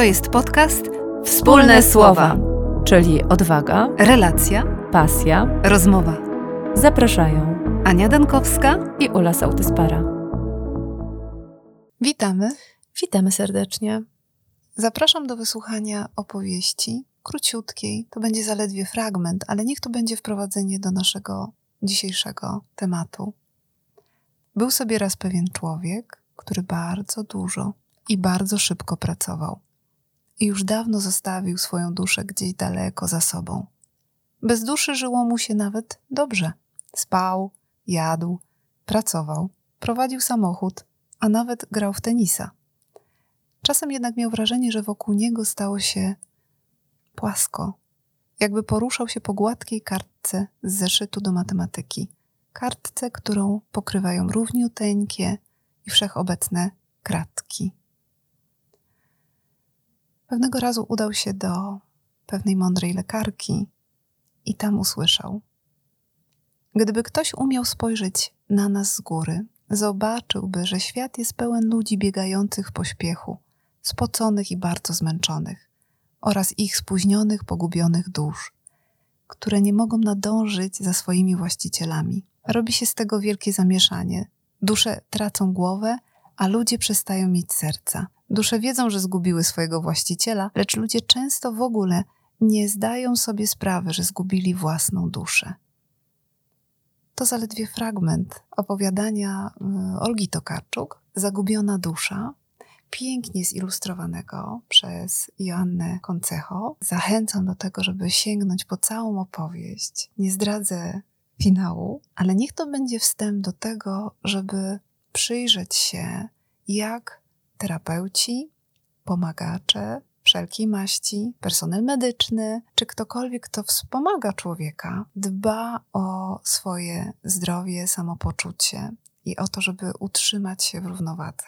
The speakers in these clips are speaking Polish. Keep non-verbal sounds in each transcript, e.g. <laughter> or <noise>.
To jest podcast Wspólne Słowa, czyli odwaga, relacja, pasja, rozmowa. Zapraszają Ania Dankowska i Ula Sautyspara. Witamy. Witamy serdecznie. Zapraszam do wysłuchania opowieści, króciutkiej. To będzie zaledwie fragment, ale niech to będzie wprowadzenie do naszego dzisiejszego tematu. Był sobie raz pewien człowiek, który bardzo dużo i bardzo szybko pracował. I już dawno zostawił swoją duszę gdzieś daleko za sobą. Bez duszy żyło mu się nawet dobrze. Spał, jadł, pracował, prowadził samochód, a nawet grał w tenisa. Czasem jednak miał wrażenie, że wokół niego stało się płasko, jakby poruszał się po gładkiej kartce z zeszytu do matematyki. Kartce, którą pokrywają równiuteńkie i wszechobecne kratki. Pewnego razu udał się do pewnej mądrej lekarki i tam usłyszał: Gdyby ktoś umiał spojrzeć na nas z góry, zobaczyłby, że świat jest pełen ludzi biegających w pośpiechu, spoconych i bardzo zmęczonych, oraz ich spóźnionych, pogubionych dusz, które nie mogą nadążyć za swoimi właścicielami. Robi się z tego wielkie zamieszanie. Dusze tracą głowę, a ludzie przestają mieć serca. Dusze wiedzą, że zgubiły swojego właściciela, lecz ludzie często w ogóle nie zdają sobie sprawy, że zgubili własną duszę. To zaledwie fragment opowiadania y, Olgi Tokarczuk, Zagubiona dusza, pięknie zilustrowanego przez Joannę Koncecho. Zachęcam do tego, żeby sięgnąć po całą opowieść. Nie zdradzę finału, ale niech to będzie wstęp do tego, żeby przyjrzeć się, jak terapeuci, pomagacze, wszelkiej maści, personel medyczny, czy ktokolwiek, kto wspomaga człowieka, dba o swoje zdrowie, samopoczucie i o to, żeby utrzymać się w równowadze.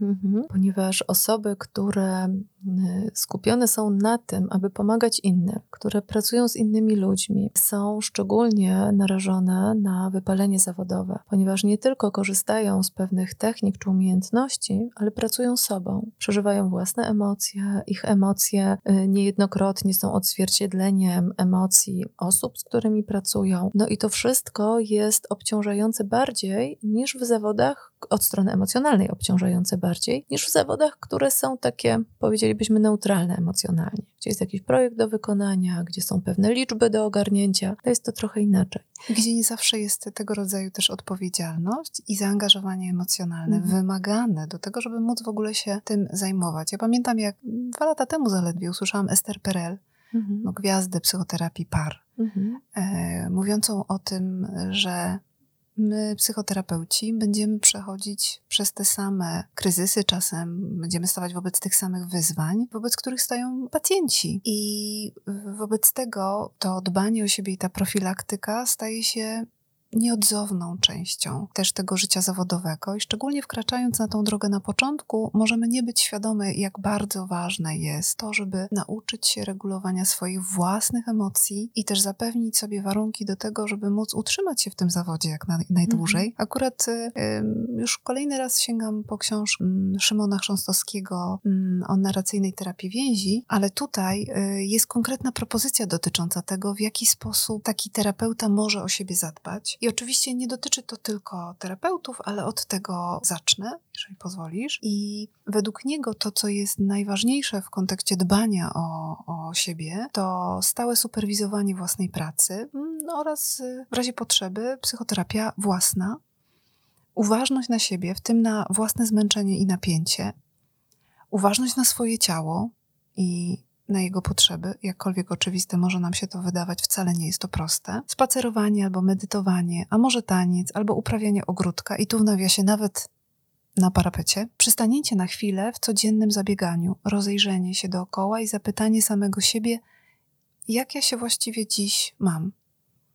Mhm. Ponieważ osoby, które y, skupione są na tym, aby pomagać innym, które pracują z innymi ludźmi, są szczególnie narażone na wypalenie zawodowe, ponieważ nie tylko korzystają z pewnych technik czy umiejętności, ale pracują sobą, przeżywają własne emocje, ich emocje y, niejednokrotnie są odzwierciedleniem emocji osób, z którymi pracują. No i to wszystko jest obciążające bardziej niż w zawodach od strony emocjonalnej obciążające bardziej niż w zawodach, które są takie, powiedzielibyśmy, neutralne emocjonalnie. Gdzie jest jakiś projekt do wykonania, gdzie są pewne liczby do ogarnięcia, to jest to trochę inaczej. Gdzie nie zawsze jest tego rodzaju też odpowiedzialność i zaangażowanie emocjonalne mhm. wymagane do tego, żeby móc w ogóle się tym zajmować. Ja pamiętam, jak dwa lata temu zaledwie usłyszałam Esther Perel, mhm. no, gwiazdę psychoterapii par, mhm. e, mówiącą o tym, że my, psychoterapeuci, będziemy przechodzić przez te same kryzysy, czasem będziemy stawać wobec tych samych wyzwań, wobec których stają pacjenci. I wobec tego to dbanie o siebie i ta profilaktyka staje się nieodzowną częścią też tego życia zawodowego i szczególnie wkraczając na tą drogę na początku, możemy nie być świadome, jak bardzo ważne jest to, żeby nauczyć się regulowania swoich własnych emocji i też zapewnić sobie warunki do tego, żeby móc utrzymać się w tym zawodzie jak na, najdłużej. Mhm. Akurat y, już kolejny raz sięgam po książkę Szymona Chrząstowskiego y, o narracyjnej terapii więzi, ale tutaj y, jest konkretna propozycja dotycząca tego, w jaki sposób taki terapeuta może o siebie zadbać i oczywiście nie dotyczy to tylko terapeutów, ale od tego zacznę, jeżeli pozwolisz. I według niego to, co jest najważniejsze w kontekście dbania o, o siebie, to stałe superwizowanie własnej pracy no, oraz y, w razie potrzeby psychoterapia własna, uważność na siebie, w tym na własne zmęczenie i napięcie, uważność na swoje ciało i na jego potrzeby, jakkolwiek oczywiste może nam się to wydawać, wcale nie jest to proste. Spacerowanie albo medytowanie, a może taniec, albo uprawianie ogródka i tu w nawiasie nawet na parapecie, przystanięcie na chwilę w codziennym zabieganiu, rozejrzenie się dookoła i zapytanie samego siebie, jak ja się właściwie dziś mam.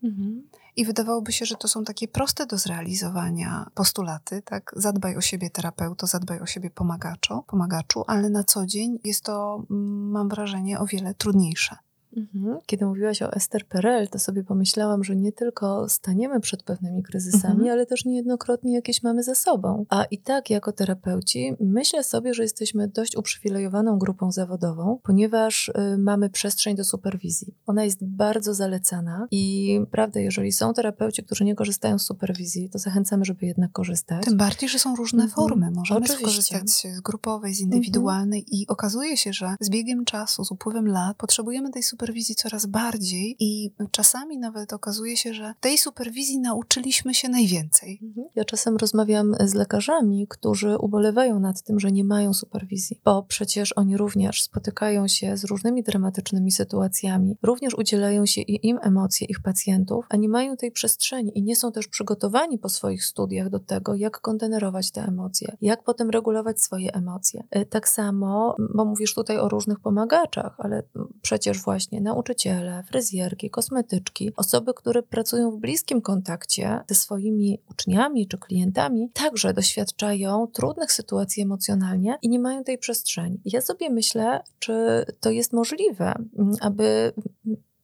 Mhm. I wydawałoby się, że to są takie proste do zrealizowania postulaty, tak? Zadbaj o siebie terapeuto, zadbaj o siebie pomagaczu, pomagaczu, ale na co dzień jest to, mm, mam wrażenie, o wiele trudniejsze. Mhm. Kiedy mówiłaś o Esther Perel, to sobie pomyślałam, że nie tylko staniemy przed pewnymi kryzysami, mhm. ale też niejednokrotnie jakieś mamy za sobą. A i tak, jako terapeuci, myślę sobie, że jesteśmy dość uprzywilejowaną grupą zawodową, ponieważ y, mamy przestrzeń do superwizji. Ona jest bardzo zalecana i prawda, jeżeli są terapeuci, którzy nie korzystają z superwizji, to zachęcamy, żeby jednak korzystać. Tym bardziej, że są różne mhm. formy. Możemy Oczywiście. skorzystać z grupowej, z indywidualnej mhm. i okazuje się, że z biegiem czasu, z upływem lat potrzebujemy tej superwizji coraz bardziej i czasami nawet okazuje się, że tej superwizji nauczyliśmy się najwięcej. Mhm. Ja czasem rozmawiam z lekarzami, którzy ubolewają nad tym, że nie mają superwizji, bo przecież oni również spotykają się z różnymi dramatycznymi sytuacjami, również udzielają się i im emocje ich pacjentów, a nie mają tej przestrzeni i nie są też przygotowani po swoich studiach do tego, jak kontenerować te emocje, jak potem regulować swoje emocje. E, tak samo, bo mówisz tutaj o różnych pomagaczach, ale przecież właśnie nauczyciele, fryzjerki, kosmetyczki, osoby, które pracują w bliskim kontakcie ze swoimi uczniami czy klientami, także doświadczają trudnych sytuacji emocjonalnie i nie mają tej przestrzeni. Ja sobie myślę, czy to jest możliwe, aby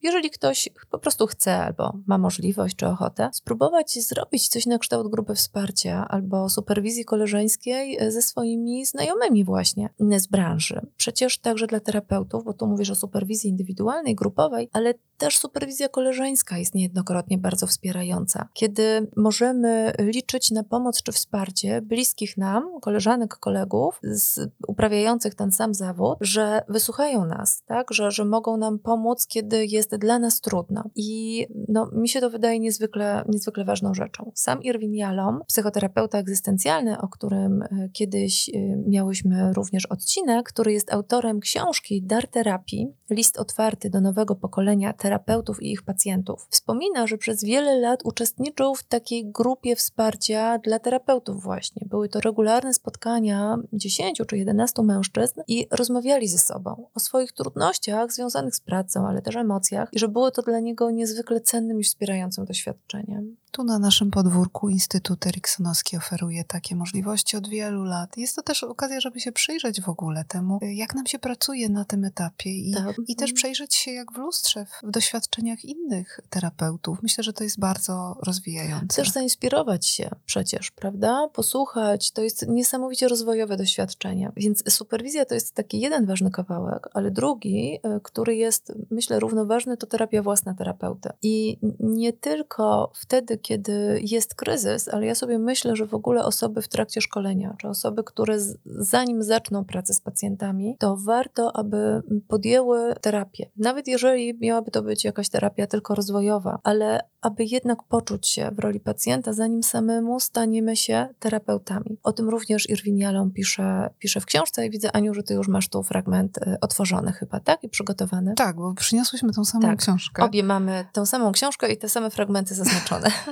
jeżeli ktoś po prostu chce albo ma możliwość czy ochotę, spróbować zrobić coś na kształt grupy wsparcia albo superwizji koleżeńskiej e, ze swoimi znajomymi właśnie z branży. Przecież także dla terapeutów, bo tu mówisz o superwizji indywidualnej, grupowej, ale też superwizja koleżeńska jest niejednokrotnie bardzo wspierająca. Kiedy możemy liczyć na pomoc czy wsparcie bliskich nam, koleżanek, kolegów, z, uprawiających ten sam zawód, że wysłuchają nas, tak? że, że mogą nam pomóc, kiedy jest dla nas trudno. I no, mi się to wydaje niezwykle, niezwykle ważną rzeczą. Sam Irwin Jalom, psychoterapeuta egzystencjalny, o którym e, kiedyś e, miałyśmy również odcinek, który jest autorem książki Dar Terapii, list otwarty do nowego pokolenia terapeutów i ich pacjentów. Wspomina, że przez wiele lat uczestniczył w takiej grupie wsparcia dla terapeutów właśnie. Były to regularne spotkania 10 czy 11 mężczyzn i rozmawiali ze sobą o swoich trudnościach związanych z pracą, ale też emocjach i że było to dla niego niezwykle cennym i wspierającym doświadczeniem. Tu na naszym podwórku Instytut Eriksonowski oferuje takie możliwości od wielu lat. Jest to też okazja, żeby się przyjrzeć w ogóle temu, jak nam się pracuje na tym etapie i, tak. i też przejrzeć się jak w lustrze w doświadczeniach innych terapeutów. Myślę, że to jest bardzo rozwijające. Też zainspirować się przecież, prawda? Posłuchać, to jest niesamowicie rozwojowe doświadczenie. Więc superwizja to jest taki jeden ważny kawałek, ale drugi, e, który jest, myślę, równoważny, to terapia własna terapeuty. I nie tylko wtedy, kiedy jest kryzys, ale ja sobie myślę, że w ogóle osoby w trakcie szkolenia, czy osoby, które z, zanim zaczną pracę z pacjentami, to warto, aby podjęły terapię. Nawet jeżeli miałaby to być jakaś terapia tylko rozwojowa, ale aby jednak poczuć się w roli pacjenta, zanim samemu staniemy się terapeutami. O tym również Irwin Jalom pisze, pisze w książce i widzę, Aniu, że ty już masz tu fragment y, otworzony chyba, tak? I przygotowany. Tak, bo przyniosłyśmy tą samą tak. książkę. Obie mamy tą samą książkę i te same fragmenty zaznaczone. <laughs>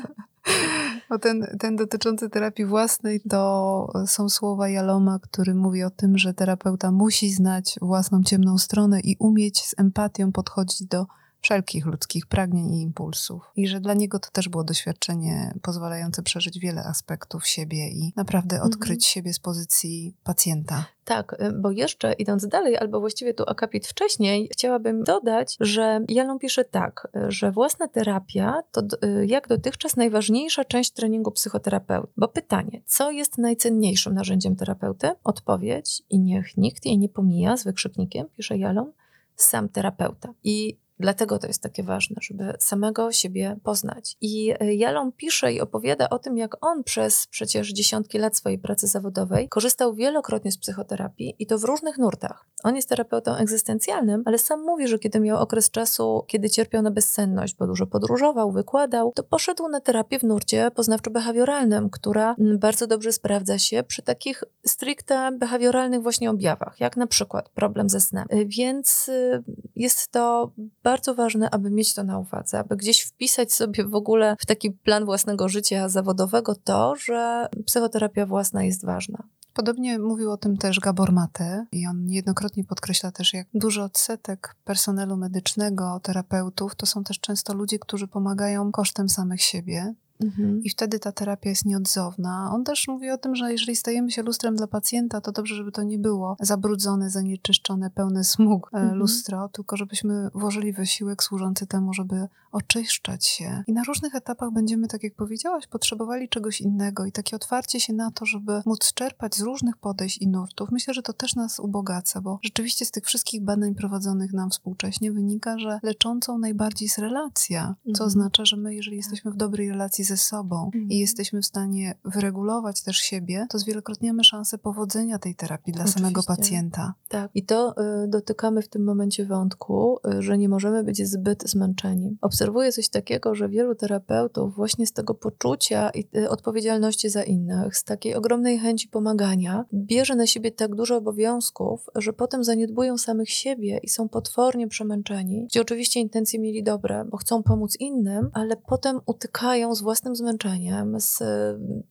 Bo ten, ten dotyczący terapii własnej to są słowa Jaloma, który mówi o tym, że terapeuta musi znać własną ciemną stronę i umieć z empatią podchodzić do wszelkich ludzkich pragnień i impulsów. I że dla niego to też było doświadczenie pozwalające przeżyć wiele aspektów siebie i naprawdę mhm. odkryć mhm. siebie z pozycji pacjenta. Tak, y, bo jeszcze idąc dalej, albo właściwie tu akapit wcześniej, chciałabym dodać, że Jalon pisze tak, że własna terapia to y, jak dotychczas najważniejsza część treningu psychoterapeuty. Bo pytanie, co jest najcenniejszym narzędziem terapeuty? Odpowiedź i niech nikt jej nie pomija z wykrzyknikiem, pisze Jalon, sam terapeuta. I Dlatego to jest takie ważne, żeby samego siebie poznać. I e, Jalon pisze i opowiada o tym, jak on przez przecież dziesiątki lat swojej pracy zawodowej korzystał wielokrotnie z psychoterapii i to w różnych nurtach. On jest terapeutą egzystencjalnym, ale sam mówi, że kiedy miał okres czasu, kiedy cierpiał na bezsenność, bo dużo podróżował, wykładał, to poszedł na terapię w nurcie poznawczo-behawioralnym, która bardzo dobrze sprawdza się przy takich stricte behawioralnych właśnie objawach, jak na przykład problem ze snem. E, więc e, jest to bardzo ważne, aby mieć to na uwadze, aby gdzieś wpisać sobie w ogóle w taki plan własnego życia zawodowego to, że psychoterapia własna jest ważna. Podobnie mówił o tym też Gabor Mate i on niejednokrotnie podkreśla też, jak dużo odsetek personelu medycznego, terapeutów, to są też często ludzie, którzy pomagają kosztem samych siebie, Mhm. I wtedy ta terapia jest nieodzowna. On też mówi o tym, że jeżeli stajemy się lustrem dla pacjenta, to dobrze, żeby to nie było zabrudzone, zanieczyszczone, pełne smug e, mhm. lustro, tylko żebyśmy włożyli wysiłek służący temu, żeby oczyszczać się. I na różnych etapach będziemy, tak jak powiedziałaś, potrzebowali czegoś innego i takie otwarcie się na to, żeby móc czerpać z różnych podejść i nurtów. Myślę, że to też nas ubogaca, bo rzeczywiście z tych wszystkich badań prowadzonych nam współcześnie wynika, że leczącą najbardziej jest relacja, co mhm. oznacza, że my, jeżeli jesteśmy w dobrej relacji ze sobą mhm. i jesteśmy w stanie wyregulować też siebie, to zwielokrotniamy szansę powodzenia tej terapii dla Oczywiście. samego pacjenta. Tak. I to y, dotykamy w tym momencie wątku, y, że nie możemy być zbyt zmęczeni. Obserwuję coś takiego, że wielu terapeutów właśnie z tego poczucia i y, odpowiedzialności za innych, z takiej ogromnej chęci pomagania, bierze na siebie tak dużo obowiązków, że potem zaniedbują samych siebie i są potwornie przemęczeni, gdzie oczywiście intencje mieli dobre, bo chcą pomóc innym, ale potem utykają z własnym zmęczeniem, z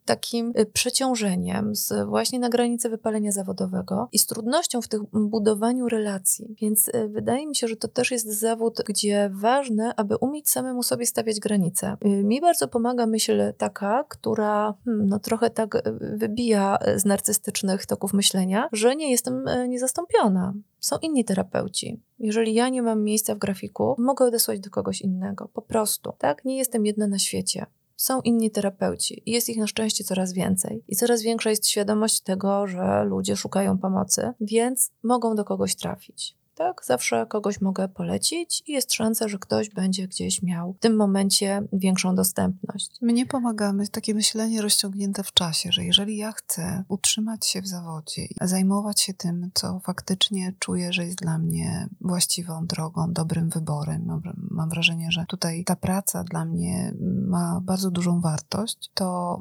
takim przeciążeniem, z właśnie na granicy wypalenia zawodowego i z trudnością w tym budowaniu relacji. Więc wydaje mi się, że to też jest zawód, gdzie ważne, aby umieć samemu sobie stawiać granice. Y, mi bardzo pomaga myśl taka, która hmm, no, trochę tak y, wybija z narcystycznych toków myślenia, że nie jestem y, niezastąpiona. Są inni terapeuci. Jeżeli ja nie mam miejsca w grafiku, mogę odesłać do kogoś innego. Po prostu, tak? Nie jestem jedna na świecie są inni terapeuci i jest ich na szczęście coraz więcej. I coraz większa jest świadomość tego, że ludzie szukają pomocy, więc mogą do kogoś trafić tak? Zawsze kogoś mogę polecić i jest szansa, że ktoś będzie gdzieś miał w tym momencie większą dostępność. Mnie pomagamy takie myślenie rozciągnięte w czasie, że jeżeli ja chcę utrzymać się w zawodzie i zajmować się tym, co faktycznie czuję, że jest dla mnie właściwą drogą, dobrym wyborem, mam, mam wrażenie, że tutaj ta praca dla mnie ma bardzo dużą wartość, to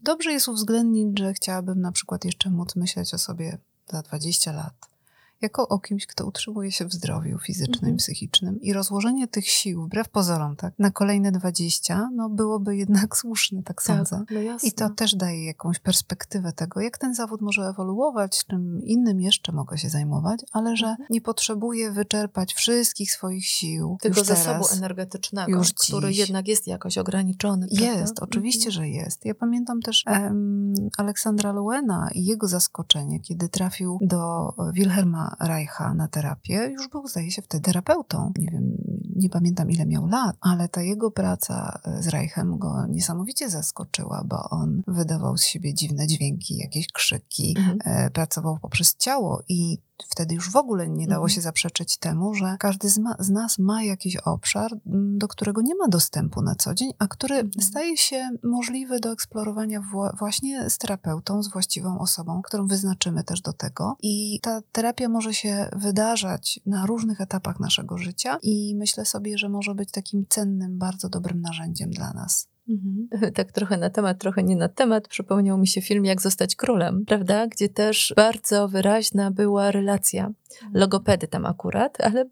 dobrze jest uwzględnić, że chciałabym na przykład jeszcze móc myśleć o sobie za 20 lat jako o kimś, kto utrzymuje się w zdrowiu fizycznym mhm. psychicznym. I rozłożenie tych sił, wbrew pozorom, tak, na kolejne 20, no byłoby jednak <laughs> słuszne, tak, tak sądzę. No I to też daje jakąś perspektywę tego, jak ten zawód może ewoluować, czym innym jeszcze mogę się zajmować, ale że mhm. nie potrzebuję wyczerpać wszystkich swoich sił. Tego zasobu energetycznego, już który jednak jest jakoś ograniczony. Prawda? Jest, oczywiście, mhm. że jest. Ja pamiętam też um, Aleksandra Lowena i jego zaskoczenie, kiedy trafił do Wilhelma Reicha na terapię, już był, zdaje się, wtedy terapeutą. Nie wiem, nie pamiętam ile miał lat, ale ta jego praca e, z Reichem go niesamowicie zaskoczyła, bo on wydawał z siebie dziwne dźwięki, jakieś krzyki, mhm. E, pracował poprzez ciało i wtedy już w ogóle nie dało mhm. się zaprzeczyć temu, że każdy z, ma, z, nas ma jakiś obszar, do którego nie ma dostępu na co dzień, a który mhm. staje się możliwy do eksplorowania właśnie z terapeutą, z właściwą osobą, którą wyznaczymy też do tego. I ta terapia może się wydarzać na różnych etapach naszego życia i myślę sobie, że może być takim cennym, bardzo dobrym narzędziem dla nas. Mhm. <laughs> Tak trochę na temat, trochę nie na temat. Przypomniał mi się film Jak zostać królem, prawda? Gdzie też bardzo wyraźna była relacja. Logopedy tam akurat, ale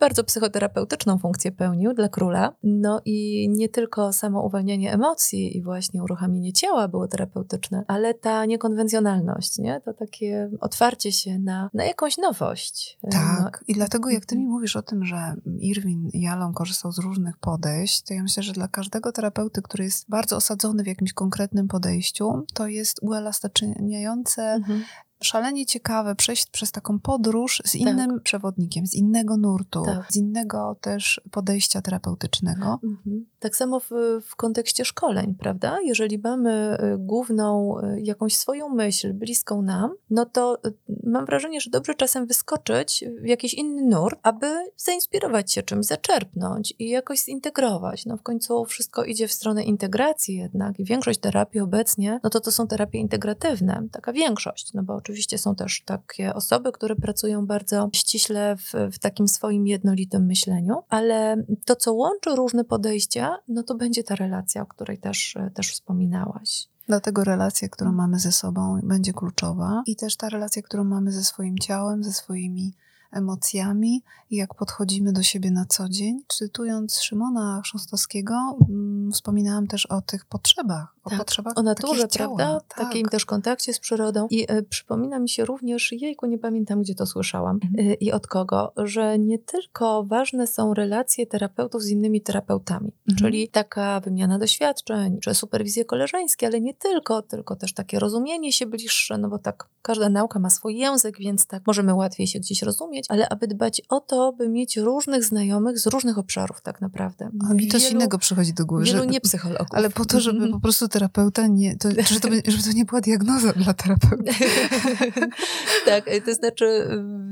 bardzo psychoterapeutyczną funkcję pełnił dla króla. No i nie tylko samo uwalnianie emocji i właśnie uruchamianie ciała było terapeutyczne, ale ta niekonwencjonalność, nie? to takie otwarcie się na, na jakąś nowość. Tak, no. i dlatego jak ty mi mhm. mówisz o tym, że Irwin Jalon korzystał z różnych podejść, to ja myślę, że dla każdego terapeuty, który jest bardzo osadzony w jakimś konkretnym podejściu, to jest uelastyczniające mhm szalenie ciekawe przejść przez taką podróż z innym tak. przewodnikiem, z innego nurtu, tak. z innego też podejścia terapeutycznego. Mhm. Tak samo w, w kontekście szkoleń, prawda? Jeżeli mamy y, główną y, jakąś swoją myśl bliską nam, no to y, mam wrażenie, że dobrze czasem wyskoczyć w jakiś inny nurt, aby zainspirować się czymś, zaczerpnąć i jakoś zintegrować. No w końcu wszystko idzie w stronę integracji jednak i większość terapii obecnie, no to to są terapie integratywne, taka większość, no bo oczywiście są też takie osoby, które pracują bardzo ściśle w, w takim swoim jednolitym myśleniu, ale to, co łączy różne podejścia, no to będzie ta relacja, o której też, też wspominałaś. Dlatego relacja, którą mamy ze sobą, będzie kluczowa i też ta relacja, którą mamy ze swoim ciałem, ze swoimi emocjami i jak podchodzimy do siebie na co dzień. Czytując Szymona Chrząstowskiego, mm, wspominałam też o tych potrzebach, o tak, potrzebach o naturze, prawda? Tak. takim też kontakcie z przyrodą. I e, przypomina mi się również, jejku, nie pamiętam, gdzie to słyszałam Mhm. e, i od kogo, że nie tylko ważne są relacje terapeutów z innymi terapeutami, Mhm. czyli taka wymiana doświadczeń, czy superwizje koleżeńskie, ale nie tylko, tylko też takie rozumienie się bliższe, no bo tak każda nauka ma swój język, więc tak możemy łatwiej się gdzieś rozumieć, ale aby dbać o to, by mieć różnych znajomych z różnych obszarów tak naprawdę. A mi coś innego przychodzi do głowy. Wielu że- niepsychologów. Ale po to, żeby po prostu terapeuta nie, to, żeby, to, by- żeby to nie była diagnoza dla terapeuty. <laughs> tak, to znaczy,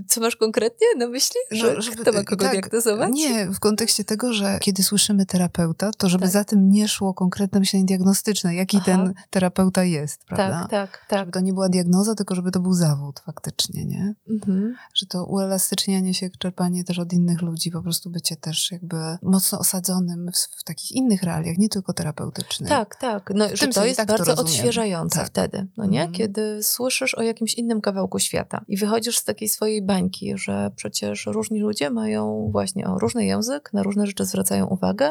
co masz konkretnie na myśli? Że No, żeby- kto ma kogo tak, diagnozować? Nie, w kontekście tego, że kiedy słyszymy terapeuta, to żeby Tak. za tym nie szło konkretne myślenie diagnostyczne, jaki Aha. ten terapeuta jest, prawda? Tak, tak, tak. Żeby to nie była diagnoza, tylko żeby to był zawód faktycznie, nie? Mhm. Że to uelastycznianie się, czerpanie też od innych ludzi, po prostu bycie też jakby mocno osadzonym w, w takich innych realiach, nie tylko terapeutycznych. Tak, tak. No, że to jest tak to bardzo rozumiem. odświeżające Tak. wtedy, no nie? Mhm. Kiedy słyszysz o jakimś innym kawałku świata i wychodzisz z takiej swojej bańki, że przecież różni ludzie mają właśnie o różny język, na różne rzeczy zwracają uwagę.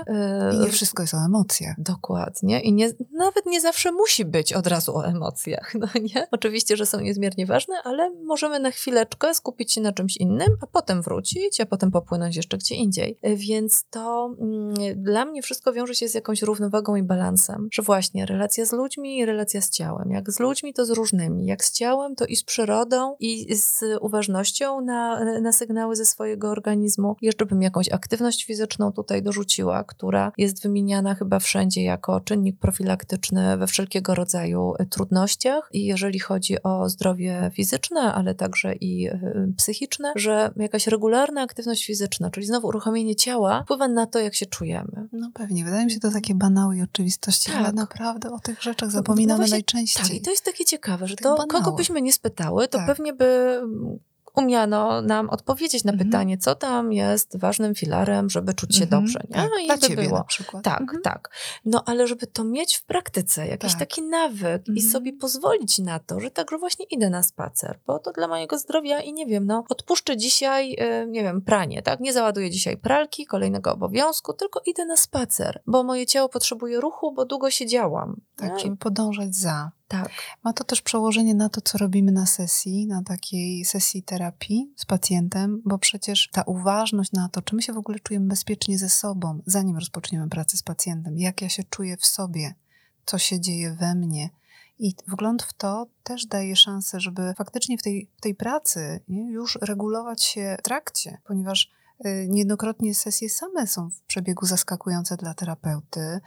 I Yy, nie wszystko jest o emocjach. Dokładnie. I nie, nawet nie zawsze musi być od razu o emocjach, <laughs> no nie? Oczywiście, że są niezmiernie ważne, ale możemy na chwileczkę skupić się na czymś innym, a potem wrócić, a potem popłynąć jeszcze gdzie indziej. Więc to mm, dla mnie wszystko wiąże się z jakąś równowagą i balansem, że właśnie relacja z ludźmi i relacja z ciałem. Jak z ludźmi, to z różnymi. Jak z ciałem, to i z przyrodą, i z uważnością na, na sygnały ze swojego organizmu. Jeszcze bym jakąś aktywność fizyczną tutaj dorzuciła, która jest wymieniana chyba wszędzie jako czynnik profilaktyczny we wszelkiego rodzaju trudnościach. I jeżeli chodzi o zdrowie fizyczne, ale także i y, psychiczne, że jakaś regularna aktywność fizyczna, czyli znowu uruchomienie ciała, wpływa na to, jak się czujemy. No pewnie. Wydaje mi się to takie banały i oczywistości, ale Tak. naprawdę o tych rzeczach No, zapominamy no właśnie najczęściej. Tak, i to jest takie ciekawe, że to kogo byśmy nie spytały, to Tak. pewnie by umiano nam odpowiedzieć na Mhm. pytanie, co tam jest ważnym filarem, żeby czuć się Mhm, dobrze. Nie? Tak, I dla by ciebie było. na przykład. Tak, Mhm. tak. No ale żeby to mieć w praktyce, jakiś Tak. taki nawyk i Mhm. sobie pozwolić na to, że tak, że właśnie idę na spacer, bo to dla mojego zdrowia i nie wiem, no odpuszczę dzisiaj, y, nie wiem, pranie, tak? Nie załaduję dzisiaj pralki, kolejnego obowiązku, tylko idę na spacer, bo moje ciało potrzebuje ruchu, bo długo siedziałam. Tak, nie? żeby podążać za. Tak. Ma to też przełożenie na to, co robimy na sesji, na takiej sesji terapii z pacjentem, bo przecież ta uważność na to, czy my się w ogóle czujemy bezpiecznie ze sobą, zanim rozpoczniemy pracę z pacjentem, jak ja się czuję w sobie, co się dzieje we mnie. I wgląd w to też daje szansę, żeby faktycznie w tej, w tej pracy nie, już regulować się w trakcie, ponieważ y, niejednokrotnie sesje same są w przebiegu zaskakujące dla terapeuty,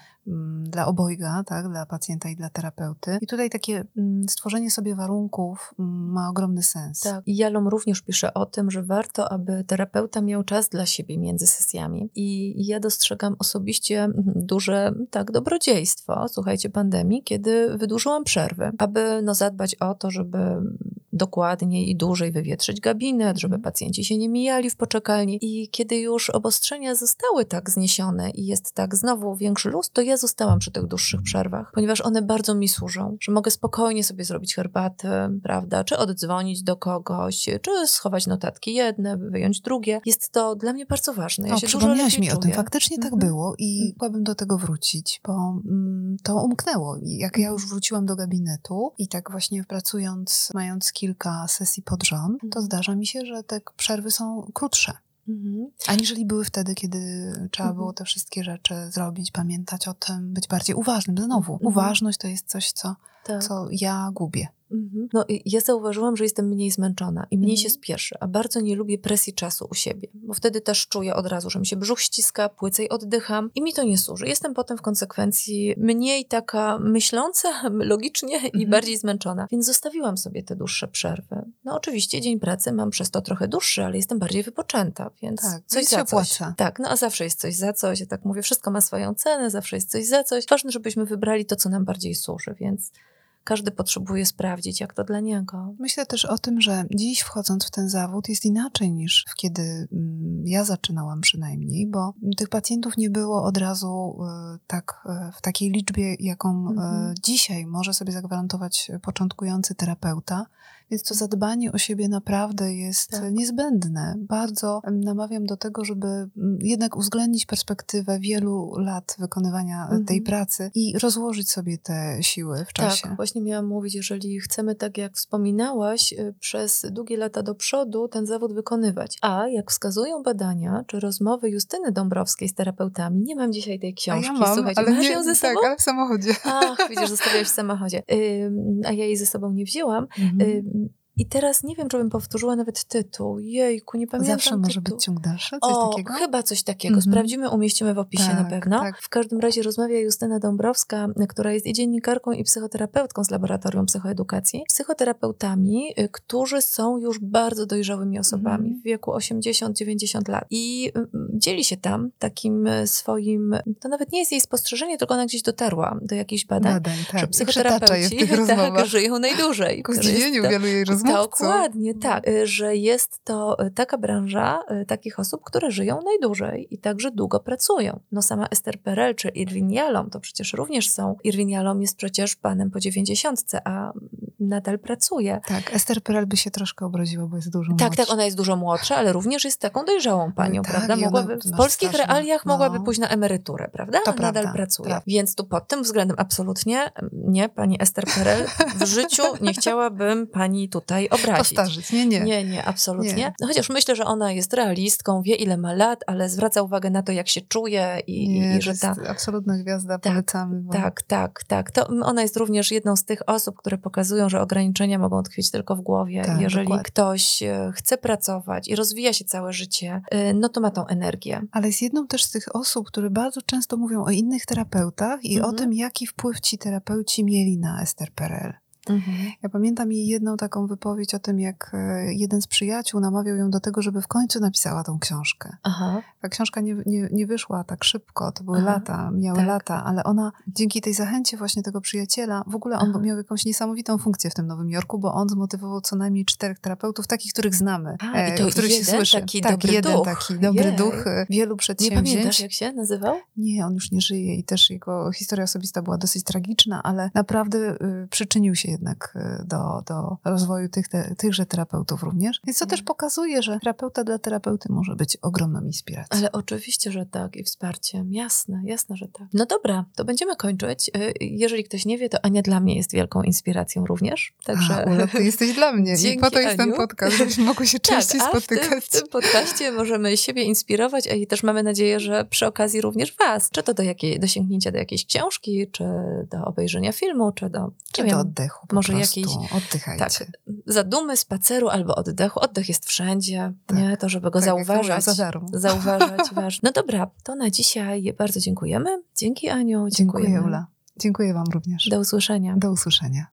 dla obojga, tak, dla pacjenta i dla terapeuty. I tutaj takie mm, stworzenie sobie warunków mm, ma ogromny sens. Tak. I Jalom również pisze o tym, że warto, aby terapeuta miał czas dla siebie między sesjami. I ja dostrzegam osobiście mm, duże tak, dobrodziejstwo, słuchajcie, pandemii, kiedy wydłużyłam przerwy, aby no, zadbać o to, żeby dokładniej i dłużej wywietrzyć gabinet, żeby Mhm. pacjenci się nie mijali w poczekalni. I kiedy już obostrzenia zostały tak zniesione i jest tak znowu większy luz, to ja zostałam przy tych dłuższych przerwach, ponieważ one bardzo mi służą, że mogę spokojnie sobie zrobić herbatę, prawda, czy oddzwonić do kogoś, czy schować notatki jedne, wyjąć drugie. Jest to dla mnie bardzo ważne. Ja o, się przypomniałaś mi o tym. czuję. Faktycznie tak Mhm. było i chciałabym do tego wrócić, bo mm, to umknęło. Jak ja już wróciłam do gabinetu i tak właśnie pracując, mając kilka sesji pod rząd, to Mhm. zdarza mi się, że te przerwy są krótsze. Mhm. Aniżeli były wtedy, kiedy trzeba Mhm. było te wszystkie rzeczy zrobić, pamiętać o tym, być bardziej uważnym. Znowu, Mhm. uważność to jest coś, co, Tak. co ja gubię. Mhm. No, i ja zauważyłam, że jestem mniej zmęczona i mniej Mhm. się spieszę, a bardzo nie lubię presji czasu u siebie, bo wtedy też czuję od razu, że mi się brzuch ściska, płycej oddycham i mi to nie służy. Jestem potem w konsekwencji mniej taka myśląca <laughs> logicznie i Mhm. bardziej zmęczona, więc zostawiłam sobie te dłuższe przerwy. No oczywiście dzień pracy mam przez to trochę dłuższy, ale jestem bardziej wypoczęta, więc Tak, coś więc się za coś. opłaca. Tak, no a zawsze jest coś za coś, ja tak mówię, wszystko ma swoją cenę, zawsze jest coś za coś. Ważne, żebyśmy wybrali to, co nam bardziej służy, więc każdy potrzebuje sprawdzić, jak to dla niego. Myślę też o tym, że dziś wchodząc w ten zawód jest inaczej niż kiedy mm, ja zaczynałam przynajmniej, bo tych pacjentów nie było od razu e, tak e, w takiej liczbie, jaką e, Mhm. dzisiaj może sobie zagwarantować początkujący terapeuta. Więc to zadbanie o siebie naprawdę jest Tak. niezbędne. Bardzo namawiam do tego, żeby jednak uwzględnić perspektywę wielu lat wykonywania e, tej Mhm. pracy i rozłożyć sobie te siły w czasie. Tak, właśnie miałam mówić, jeżeli chcemy, tak jak wspominałaś, y, przez długie lata do przodu ten zawód wykonywać. A jak wskazują badania, czy rozmowy Justyny Dąbrowskiej z terapeutami, nie mam dzisiaj tej A książki, ja mam, słuchajcie, ale masz nie, ją ze tak, sobą? ale w samochodzie. Ach, widzisz, zostawiasz w samochodzie. Ym, a ja jej ze sobą nie wzięłam. Mhm. Ym, I teraz nie wiem, czy bym powtórzyła nawet tytuł. Jejku, nie pamiętam Zawsze może tytułu. być ciąg dalszy, coś o, takiego? chyba coś takiego. Mhm. Sprawdzimy, umieścimy w opisie na Tak, pewno. tak. W każdym razie rozmawia Justyna Dąbrowska, która jest i dziennikarką, i psychoterapeutką z Laboratorium Psychoedukacji. Psychoterapeutami, y, którzy są już bardzo dojrzałymi osobami Mhm. w wieku 80-90 lat. I y, dzieli się tam takim y, swoim, to nawet nie jest jej spostrzeżenie, tylko ona gdzieś dotarła do jakichś badań, Badań, że tak. W psychoterapeuci <laughs> tak, żyją najdłużej. Ku że zdziwieniu wielu jej rozmówców. Dokładnie, tak. Y, Że jest to y, taka branża y, takich osób, które żyją najdłużej i także długo pracują. No sama Esther Perel czy Irwin Jalom to przecież również są. Irwin Jalom jest przecież panem po dziewięćdziesiątce, a nadal pracuje. Tak, Esther Perel by się troszkę obraziła, bo jest dużo Tak, młodsza. tak, ona jest dużo młodsza, ale również jest taką dojrzałą panią, tak, prawda? ona Mogłaby, w polskich straszne- realiach no. mogłaby pójść na emeryturę, prawda? To nadal prawda, pracuje. prawda. Więc tu pod tym względem absolutnie nie, pani Esther Perel, w życiu nie chciałabym pani tutaj obrazić. Postarzyć, nie, nie. Nie, nie, absolutnie. Nie. No Chociaż myślę, że ona jest realistką, wie ile ma lat, ale zwraca uwagę na to, jak się czuje i, nie i że jest ta... absolutna gwiazda, Tak, polecamy. Bo... Tak, tak, tak. To ona jest również jedną z tych osób, które pokazują, że ograniczenia mogą tkwić tylko w głowie. Tak, Jeżeli dokładnie. ktoś e, chce pracować i rozwija się całe życie, e, no to ma tą energię. Ale jest jedną też z tych osób, które bardzo często mówią o innych terapeutach i o Mhm. tym, jaki wpływ ci terapeuci mieli na Esther Perel. Mhm. Ja pamiętam jej jedną taką wypowiedź o tym, jak e, jeden z przyjaciół namawiał ją do tego, żeby w końcu napisała tą książkę. Aha. Ta książka nie, nie, nie wyszła tak szybko, to były Aha, lata, miały tak. lata, ale ona dzięki tej zachęcie właśnie tego przyjaciela, w ogóle on Aha. miał jakąś niesamowitą funkcję w tym Nowym Jorku, bo on zmotywował co najmniej czterech terapeutów, takich, których znamy, A, i e, to o których się jeden słyszy. taki tak, dobry jeden duch. taki dobry Jej. duch e, wielu Nie przedsięwzięć. pamiętasz, jak się nazywał? Nie, on już nie żyje i też jego historia osobista była dosyć tragiczna, ale naprawdę y, przyczynił się jednak y, do, do rozwoju tych, te, tychże terapeutów również. Więc to też pokazuje, że terapeuta dla terapeuty może być ogromną inspiracją. Ale oczywiście, że tak i wsparciem. Jasne, jasne, że tak. No dobra, to będziemy kończyć. Y, Jeżeli ktoś nie wie, to Ania dla mnie jest wielką inspiracją również. Także A, Ula, ty jesteś dla mnie i Dzięki, po to jest ten Aniu. podcast, żebyśmy mogły się <laughs> częściej tak, a w tym, spotykać. w tym podcaście możemy siebie inspirować, a i też mamy nadzieję, że przy okazji również was. Czy to do, jakiej, do sięgnięcia do jakiejś książki, czy do obejrzenia filmu, czy do... Czy do wiem, oddechu może prostu. jakiejś- Oddychajcie. Tak, zadumy, spaceru albo oddechu. Oddech jest wszędzie, Tak. nie? To, żeby go Tak, zauważać. Zauważać, <laughs> ważne. No dobra, to na dzisiaj bardzo dziękujemy. Dzięki Aniu, Dziękuję. Ula. Dziękuję wam również. Do usłyszenia. Do usłyszenia.